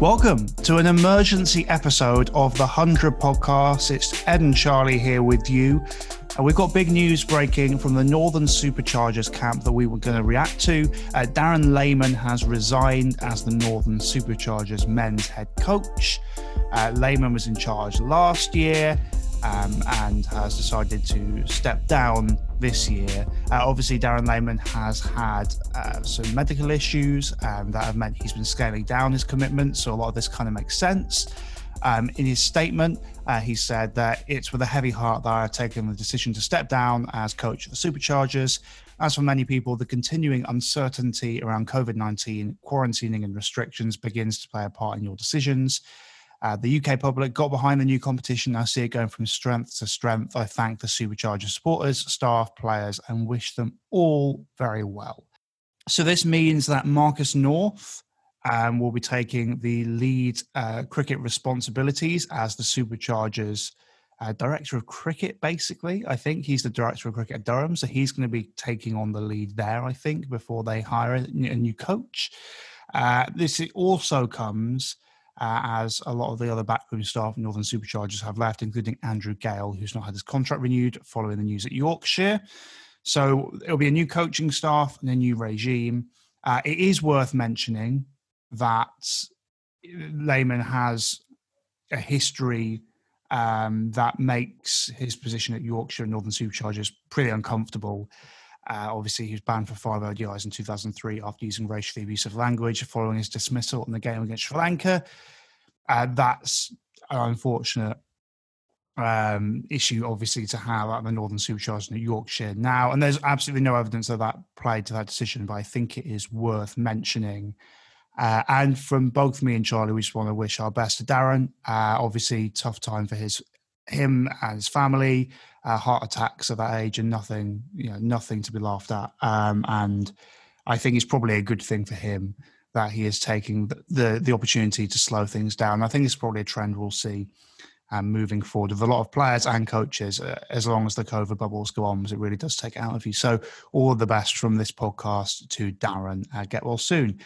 Welcome to an emergency episode of the 100 podcast. It's Ed and Charlie here with you. And we've got big news breaking from the Northern Superchargers camp that we were going to react to. Uh, Darren Lehmann has resigned as the Northern Superchargers men's head coach. Uh, Lehmann was in charge last year um, and has decided to step down this year. Uh, obviously, Darren Lehmann has had uh, some medical issues um, that have meant he's been scaling down his commitment, So a lot of this kind of makes sense. Um, in his statement, uh, he said that it's with a heavy heart that I've taken the decision to step down as coach of the Superchargers. As for many people, the continuing uncertainty around COVID 19, quarantining, and restrictions begins to play a part in your decisions. Uh, the UK public got behind the new competition. I see it going from strength to strength. I thank the Supercharger supporters, staff, players, and wish them all very well. So this means that Marcus North um, will be taking the lead uh, cricket responsibilities as the Superchargers. Uh, director of cricket, basically. I think he's the director of cricket at Durham, so he's going to be taking on the lead there. I think before they hire a, new coach. Uh, this also comes uh, as a lot of the other backroom staff Northern Superchargers have left, including Andrew Gale, who's not had his contract renewed following the news at Yorkshire. So it'll be a new coaching staff and a new regime. Uh, it is worth mentioning that Lehmann has a history um, that makes his position at Yorkshire and Northern Superchargers pretty uncomfortable. Uh, obviously, he was banned for five ODIs in 2003 after using racially abusive language following his dismissal in the game against Sri Lanka. Uh, that's an unfortunate um, issue, obviously, to have at the Northern Superchargers in Yorkshire now. And there's absolutely no evidence of that played to that decision, but I think it is worth mentioning. Uh, and from both me and Charlie, we just want to wish our best to Darren. Uh, obviously, tough time for his him and his family uh, heart attacks at that age and nothing, you know, nothing to be laughed at. Um, and I think it's probably a good thing for him that he is taking the, the, the opportunity to slow things down. I think it's probably a trend we'll see um, moving forward with a lot of players and coaches uh, as long as the COVID bubbles go on, because it really does take out of you. So, all the best from this podcast to Darren. Uh, get well soon.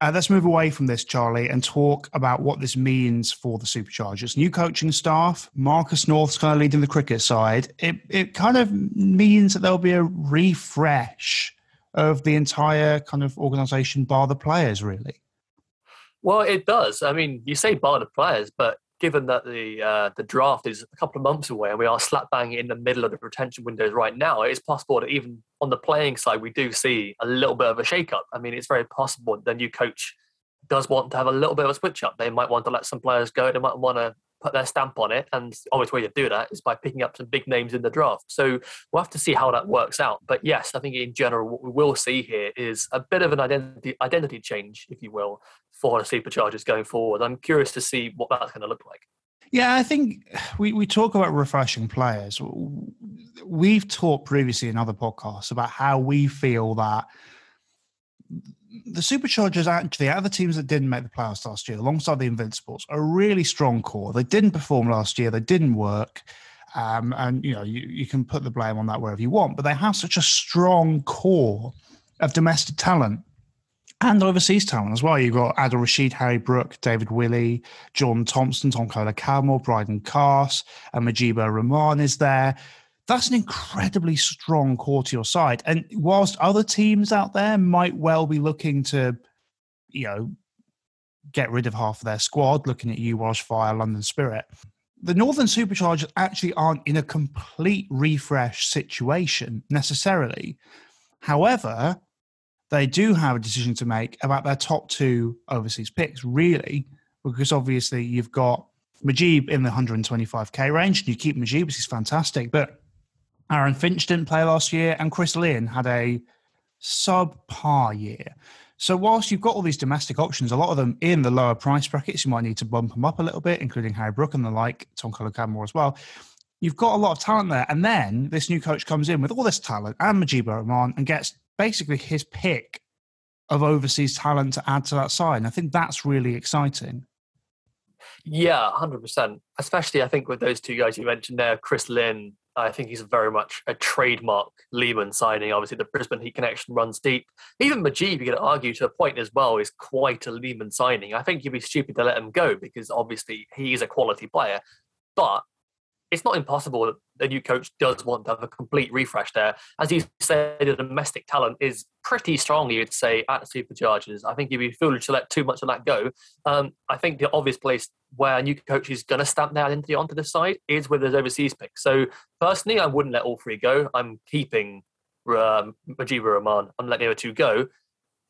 Uh, let's move away from this, Charlie, and talk about what this means for the Superchargers. New coaching staff, Marcus North's kind of leading the cricket side. It, it kind of means that there'll be a refresh of the entire kind of organisation, bar the players, really. Well, it does. I mean, you say bar the players, but given that the uh, the draft is a couple of months away and we are slap bang in the middle of the retention windows right now, it's possible that even on the playing side we do see a little bit of a shake up. I mean, it's very possible the new coach does want to have a little bit of a switch up. They might want to let some players go. They might want to put their stamp on it. And the obvious way to do that is by picking up some big names in the draft. So we'll have to see how that works out. But yes, I think in general, what we will see here is a bit of an identity identity change, if you will, for the superchargers going forward. I'm curious to see what that's going to look like. Yeah, I think we, we talk about refreshing players. We've talked previously in other podcasts about how we feel that the Superchargers actually, out of the teams that didn't make the playoffs last year, alongside the Invincibles, are a really strong core. They didn't perform last year, they didn't work. Um, and you know, you, you can put the blame on that wherever you want, but they have such a strong core of domestic talent and overseas talent as well. You've got Adil Rashid, Harry Brook, David Willey, John Thompson, Tom Kohler-Cadmore, Brydon Carse, and Mujeeb Rahman is there. That's an incredibly strong core to your side. And whilst other teams out there might well be looking to, you know, get rid of half of their squad, looking at you, Welsh Fire, London Spirit, the Northern Superchargers actually aren't in a complete refresh situation necessarily. However, they do have a decision to make about their top two overseas picks, really, because obviously you've got Mujeeb in the 125k range, and you keep Mujeeb, which is fantastic. But Aaron Finch didn't play last year, and Chris Lynn had a subpar year. So whilst you've got all these domestic options, a lot of them in the lower price brackets, you might need to bump them up a little bit, including Harry Brook and the like, Tom Kohler-Cadmore as well. You've got a lot of talent there. And then this new coach comes in with all this talent and Mujeeb Rahman and gets basically his pick of overseas talent to add to that side. And I think that's really exciting. Yeah, hundred percent. Especially, I think with those two guys you mentioned there, Chris Lynn I think he's very much a trademark Lehmann signing. Obviously, the Brisbane Heat connection runs deep. Even Mujeeb, you could argue to a point as well, is quite a Lehmann signing. I think you'd be stupid to let him go because obviously he is a quality player. But it's not impossible that the new coach does want to have a complete refresh there. As you say, the domestic talent is pretty strong, you'd say, at Superchargers. I think you'd be foolish to let too much of that go. Um, I think the obvious place where a new coach is going to stamp their identity onto the side is with his overseas pick. So personally, I wouldn't let all three go. I'm keeping um, Mujeeb Rahman. I'm letting the other two go.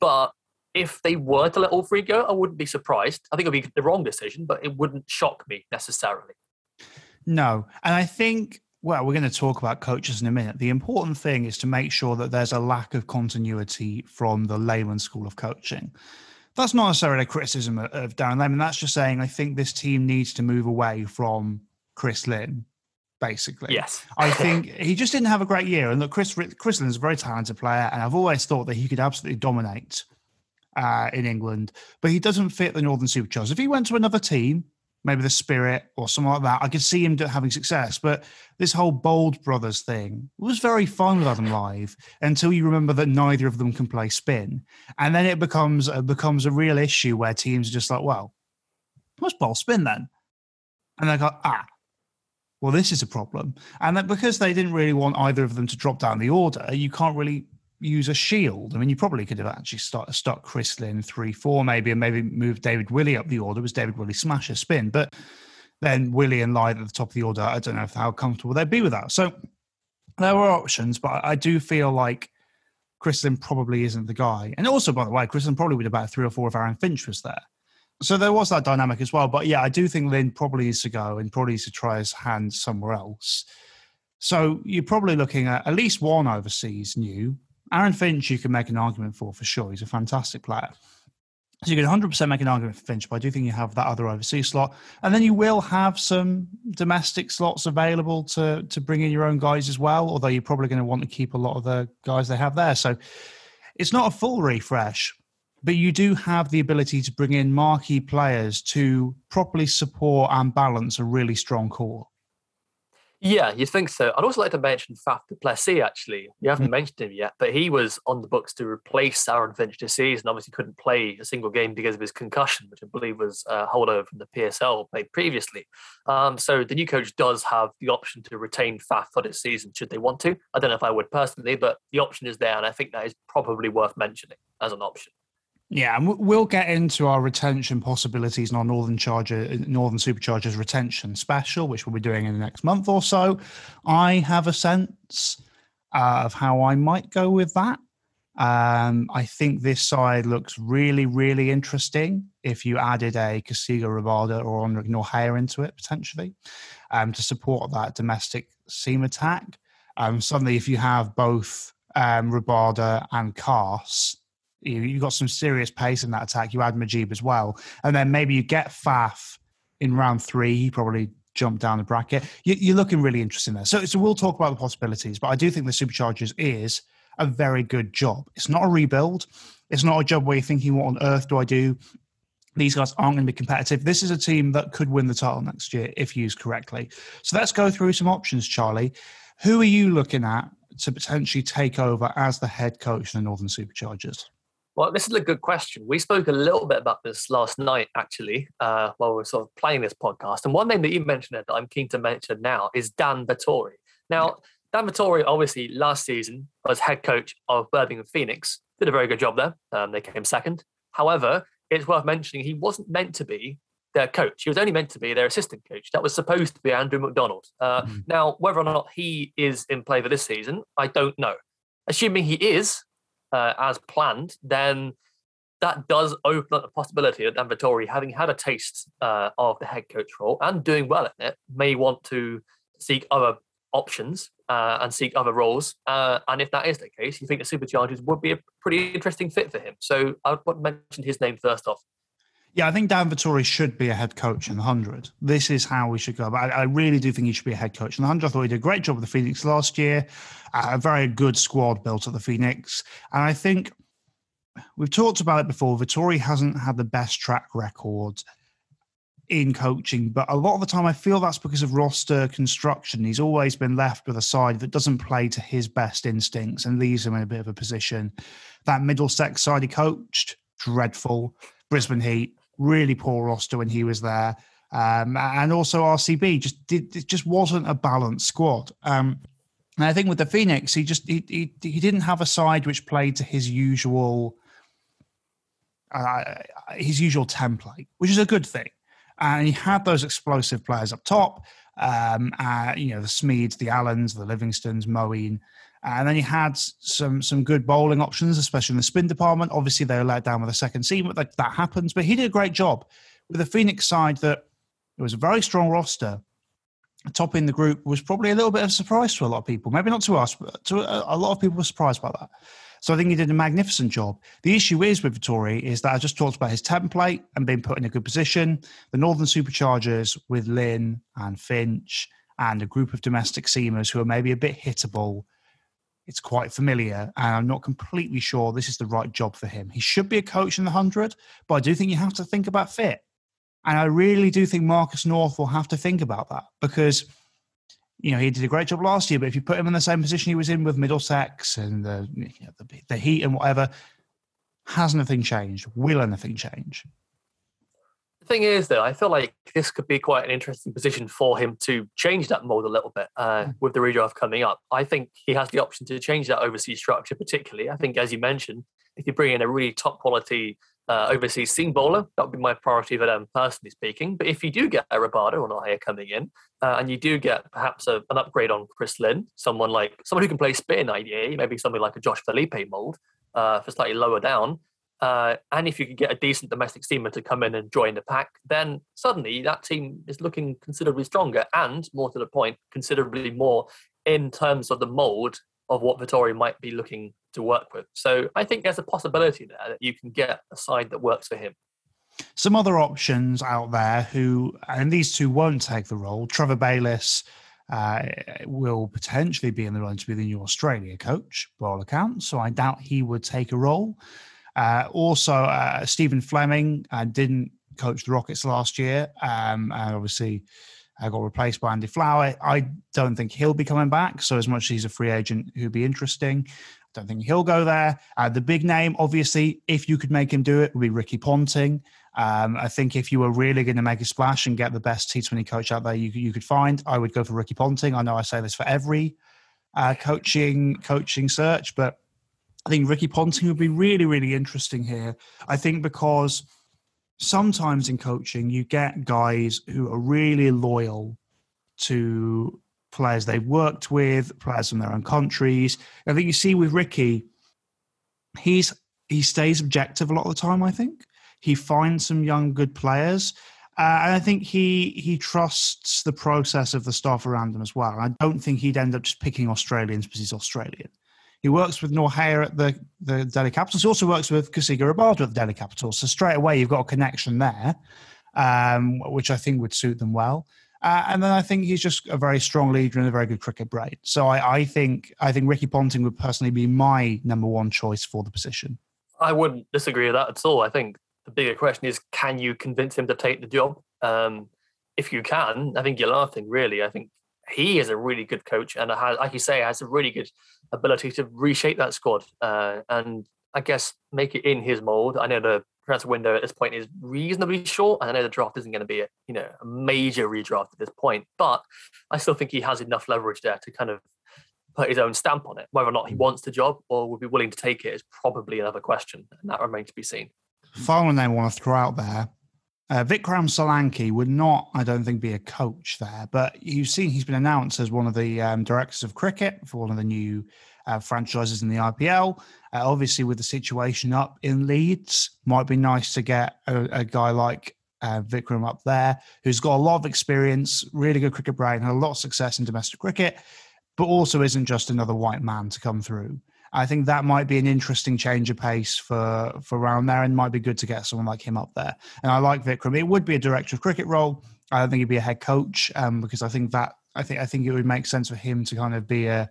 But if they were to let all three go, I wouldn't be surprised. I think it would be the wrong decision, but it wouldn't shock me necessarily. No. And I think, well, we're going to talk about coaches in a minute. The important thing is to make sure that there's a lack of continuity from the Lehmann School of Coaching. That's not necessarily a criticism of Darren Lehmann. That's just saying I think this team needs to move away from Chris Lynn, basically. Yes. I think he just didn't have a great year. And look, Chris, Chris Lynn's a very talented player. And I've always thought that he could absolutely dominate uh, in England, but he doesn't fit the Northern Superchargers. If he went to another team, maybe the Spirit or something like that. I could see him having success, but this whole Bold Brothers thing was very fun with Adam Lyth until you remember that neither of them can play spin, and then it becomes uh, becomes a real issue where teams are just like, well, let's bowl spin then, and they go, ah. Well, this is a problem. And that because they didn't really want either of them to drop down the order, you can't really use a shield. I mean, you probably could have actually start, stuck Chris Lynn three four maybe, and maybe move David Willey up the order. Was David Willey smash a spin? But then Willey and Lyth at the top of the order. I don't know if how comfortable they'd be with that. So there were options, but I do feel like Chris Lynn probably isn't the guy. And also, by the way, Chris Lynn probably would have about three or four if Aaron Finch was there. So there was that dynamic as well. But yeah, I do think Lynn probably needs to go and probably needs to try his hand somewhere else. So you're probably looking at at least one overseas new, Aaron Finch, you can make an argument for for sure. He's a fantastic player. So you can 100% make an argument for Finch, but I do think you have that other overseas slot. And then you will have some domestic slots available to, to bring in your own guys as well, although you're probably going to want to keep a lot of the guys they have there. So it's not a full refresh, but you do have the ability to bring in marquee players to properly support and balance a really strong core. Yeah, you think so. I'd also like to mention Faf du Plessis, actually. You haven't mm mentioned him yet, but he was on the books to replace Aaron Finch this season. Obviously, couldn't play a single game because of his concussion, which I believe was a holdover from the PSL played previously. Um, so the new coach does have the option to retain Faf for this season, should they want to. I don't know if I would personally, but the option is there, and I think that is probably worth mentioning as an option. Yeah, and we'll get into our retention possibilities in our Northern Charger, Northern Superchargers retention special, which we'll be doing in the next month or so. I have a sense uh, of how I might go with that. Um, I think this side looks really, really interesting if you added a Kagiso Rabada or Anrich Nortje into it potentially um, to support that domestic seam attack. Um, suddenly, if you have both um, Rabada and Carse you, you got some serious pace in that attack. You add Mujeeb as well, and then maybe you get Faf in round three. He probably jumped down the bracket. You, are looking really interesting there. So, so we'll talk about the possibilities, but I do think the Superchargers is a very good job. It's not a rebuild. It's not a job where you're thinking, what on earth do I do? These guys aren't going to be competitive. This is a team that could win the title next year if used correctly. So let's go through some options, Charlie. Who are you looking at to potentially take over as the head coach in the Northern Superchargers? Well, this is a good question. We spoke a little bit about this last night, actually, uh, while we were sort of playing this podcast. And one name that you mentioned that I'm keen to mention now is Dan Vettori. Now, Dan Vettori, obviously, last season was head coach of Birmingham Phoenix. Did a very good job there. Um, they came second. However, it's worth mentioning he wasn't meant to be their coach. He was only meant to be their assistant coach. That was supposed to be Andrew McDonald. Uh, mm-hmm. Now, whether or not he is in play for this season, I don't know. Assuming he is, uh, as planned, then that does open up the possibility that Dan Vettori, having had a taste uh, of the head coach role and doing well in it, may want to seek other options uh, and seek other roles. Uh, and if that is the case, you think the Superchargers would be a pretty interesting fit for him. So I would want to mention his name first off. Yeah, I think Dan Vettori should be a head coach in the 100. This is how we should go. But I, I really do think he should be a head coach in the 100. I thought he did a great job with the Phoenix last year, uh, a very good squad built at the Phoenix. And I think we've talked about it before. Vettori hasn't had the best track record in coaching, but a lot of the time I feel that's because of roster construction. He's always been left with a side that doesn't play to his best instincts and leaves him in a bit of a position. That Middlesex side he coached, dreadful. Brisbane Heat, really poor roster when he was there. Um, and also RCB just did it just wasn't a balanced squad. Um, and I think with the Phoenix, he just he, he, he didn't have a side which played to his usual uh, his usual template, which is a good thing and he had those explosive players up top. Um, uh, you know, the Smeeds, the Allens, the Livingstons, Moeen. Uh, and then he had some some good bowling options, especially in the spin department. Obviously, they were let down with a second seam, but like, that happens. But he did a great job with the Phoenix side. That it was a very strong roster. Topping the group was probably a little bit of a surprise to a lot of people. Maybe not to us, but to a, a lot of people were surprised by that. So I think he did a magnificent job. The issue is with Vettori is that I just talked about his template and being put in a good position. The Northern Superchargers with Lynn and Finch and a group of domestic seamers who are maybe a bit hittable. It's quite familiar, and I'm not completely sure this is the right job for him. He should be a coach in the 100, but I do think you have to think about fit. And I really do think Marcus North will have to think about that because – you know, he did a great job last year, but if you put him in the same position he was in with Middlesex and the, you know, the, the Heat and whatever, has nothing changed? Will anything change? Thing is, though, I feel like this could be quite an interesting position for him to change that mold a little bit uh, mm. with the redraft coming up. I think he has the option to change that overseas structure, particularly. I think, as you mentioned, if you bring in a really top quality uh, overseas seam bowler. That would be my priority for them, personally speaking. But if you do get a Rabada or Nortje coming in, uh, and you do get perhaps a, an upgrade on Chris Lynn, someone like someone who can play spin, ideally, maybe something like a Josh Philippe mold uh, for slightly lower down. Uh, and if you could get a decent domestic seamer to come in and join the pack, then suddenly that team is looking considerably stronger and, more to the point, considerably more in terms of the mold of what Vettori might be looking to work with. So I think there's a possibility there that you can get a side that works for him. Some other options out there who, and these two won't take the role. Trevor Bayliss uh, will potentially be in the run to be the new Australia coach, by all accounts. So I doubt he would take a role. Uh, also, uh, Stephen Fleming uh, didn't coach the Rockets last year, um, and obviously uh, got replaced by Andy Flower. I don't think he'll be coming back. So as much as he's a free agent who'd be interesting, I don't think he'll go there. Uh, the big name, obviously, if you could make him do it, would be Ricky Ponting. Um, I think if you were really going to make a splash and get the best T20 coach out there you, you could find, I would go for Ricky Ponting. I know I say this for every uh, coaching coaching search, but I think Ricky Ponting would be really, really interesting here. I think because sometimes in coaching, you get guys who are really loyal to players they've worked with, players from their own countries. I think you see with Ricky, he's he stays objective a lot of the time. I think he finds some young good players. Uh, and I think he he trusts the process of the staff around him as well. I don't think he'd end up just picking Australians because he's Australian. He works with Nortje at the, the Delhi Capitals. He also works with Kagiso Rabada at the Delhi Capitals. So straight away, you've got a connection there, um, which I think would suit them well. Uh, and then I think he's just a very strong leader and a very good cricket brain. So I, I, think I think Ricky Ponting would personally be my number one choice for the position. I wouldn't disagree with that at all. I think the bigger question is, can you convince him to take the job? Um, if you can, I think you're laughing. Really, I think he is a really good coach, and has, like you say, has a really good ability to reshape that squad. Uh, and I guess make it in his mold. I know the transfer window at this point is reasonably short, and I know the draft isn't going to be a you know a major redraft at this point, but I still think he has enough leverage there to kind of put his own stamp on it. Whether or not he wants the job or would be willing to take it is probably another question, and that remains to be seen. Final name I want to throw out there. Uh, Vikram Solanki would not, I don't think, be a coach there, but you've seen he's been announced as one of the um, directors of cricket for one of the new uh, franchises in the IPL. Uh, obviously, with the situation up in Leeds, might be nice to get a, a guy like uh, Vikram up there, who's got a lot of experience, really good cricket brain, had a lot of success in domestic cricket, but also isn't just another white man to come through. I think that might be an interesting change of pace for for around there, and might be good to get someone like him up there. And I like Vikram. It would be a director of cricket role. I don't think he'd be a head coach um, because I think that I think I think it would make sense for him to kind of be a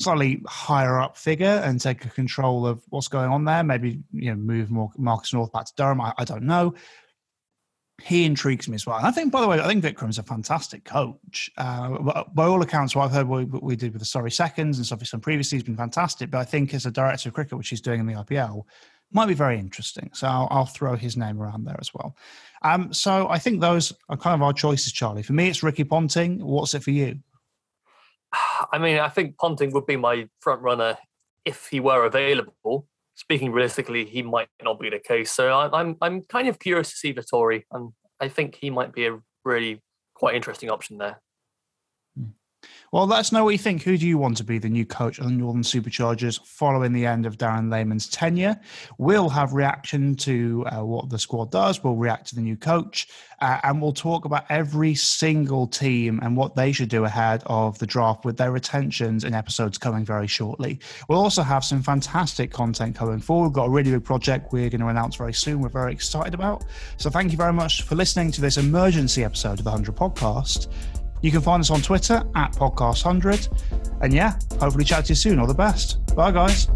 slightly higher up figure and take control of what's going on there. Maybe you know move more Marcus North back to Durham. I, I don't know. He intrigues me as well. And I think, by the way, I think Vikram's a fantastic coach. Uh, by all accounts, what I've heard what we did with the Surrey Seconds and stuff he's done previously has been fantastic. But I think as a director of cricket, which he's doing in the IPL, might be very interesting. So I'll, I'll throw his name around there as well. Um, so I think those are kind of our choices, Charlie. For me, it's Ricky Ponting. What's it for you? I mean, I think Ponting would be my front runner if he were available. Speaking realistically, he might not be the case. So I'm I'm kind of curious to see Vettori, and I think he might be a really quite interesting option there. Well, let us know what you think. Who do you want to be the new coach of the Northern Superchargers following the end of Darren Lehmann's tenure? We'll have reaction to uh, what the squad does. We'll react to the new coach, uh, and we'll talk about every single team and what they should do ahead of the draft with their retentions in episodes coming very shortly. We'll also have some fantastic content coming forward. We've got a really big project we're going to announce very soon. We're very excited about. So, thank you very much for listening to this emergency episode of the 100 Podcast. You can find us on Twitter at Podcast100. And yeah, hopefully chat to you soon. All the best. Bye, guys.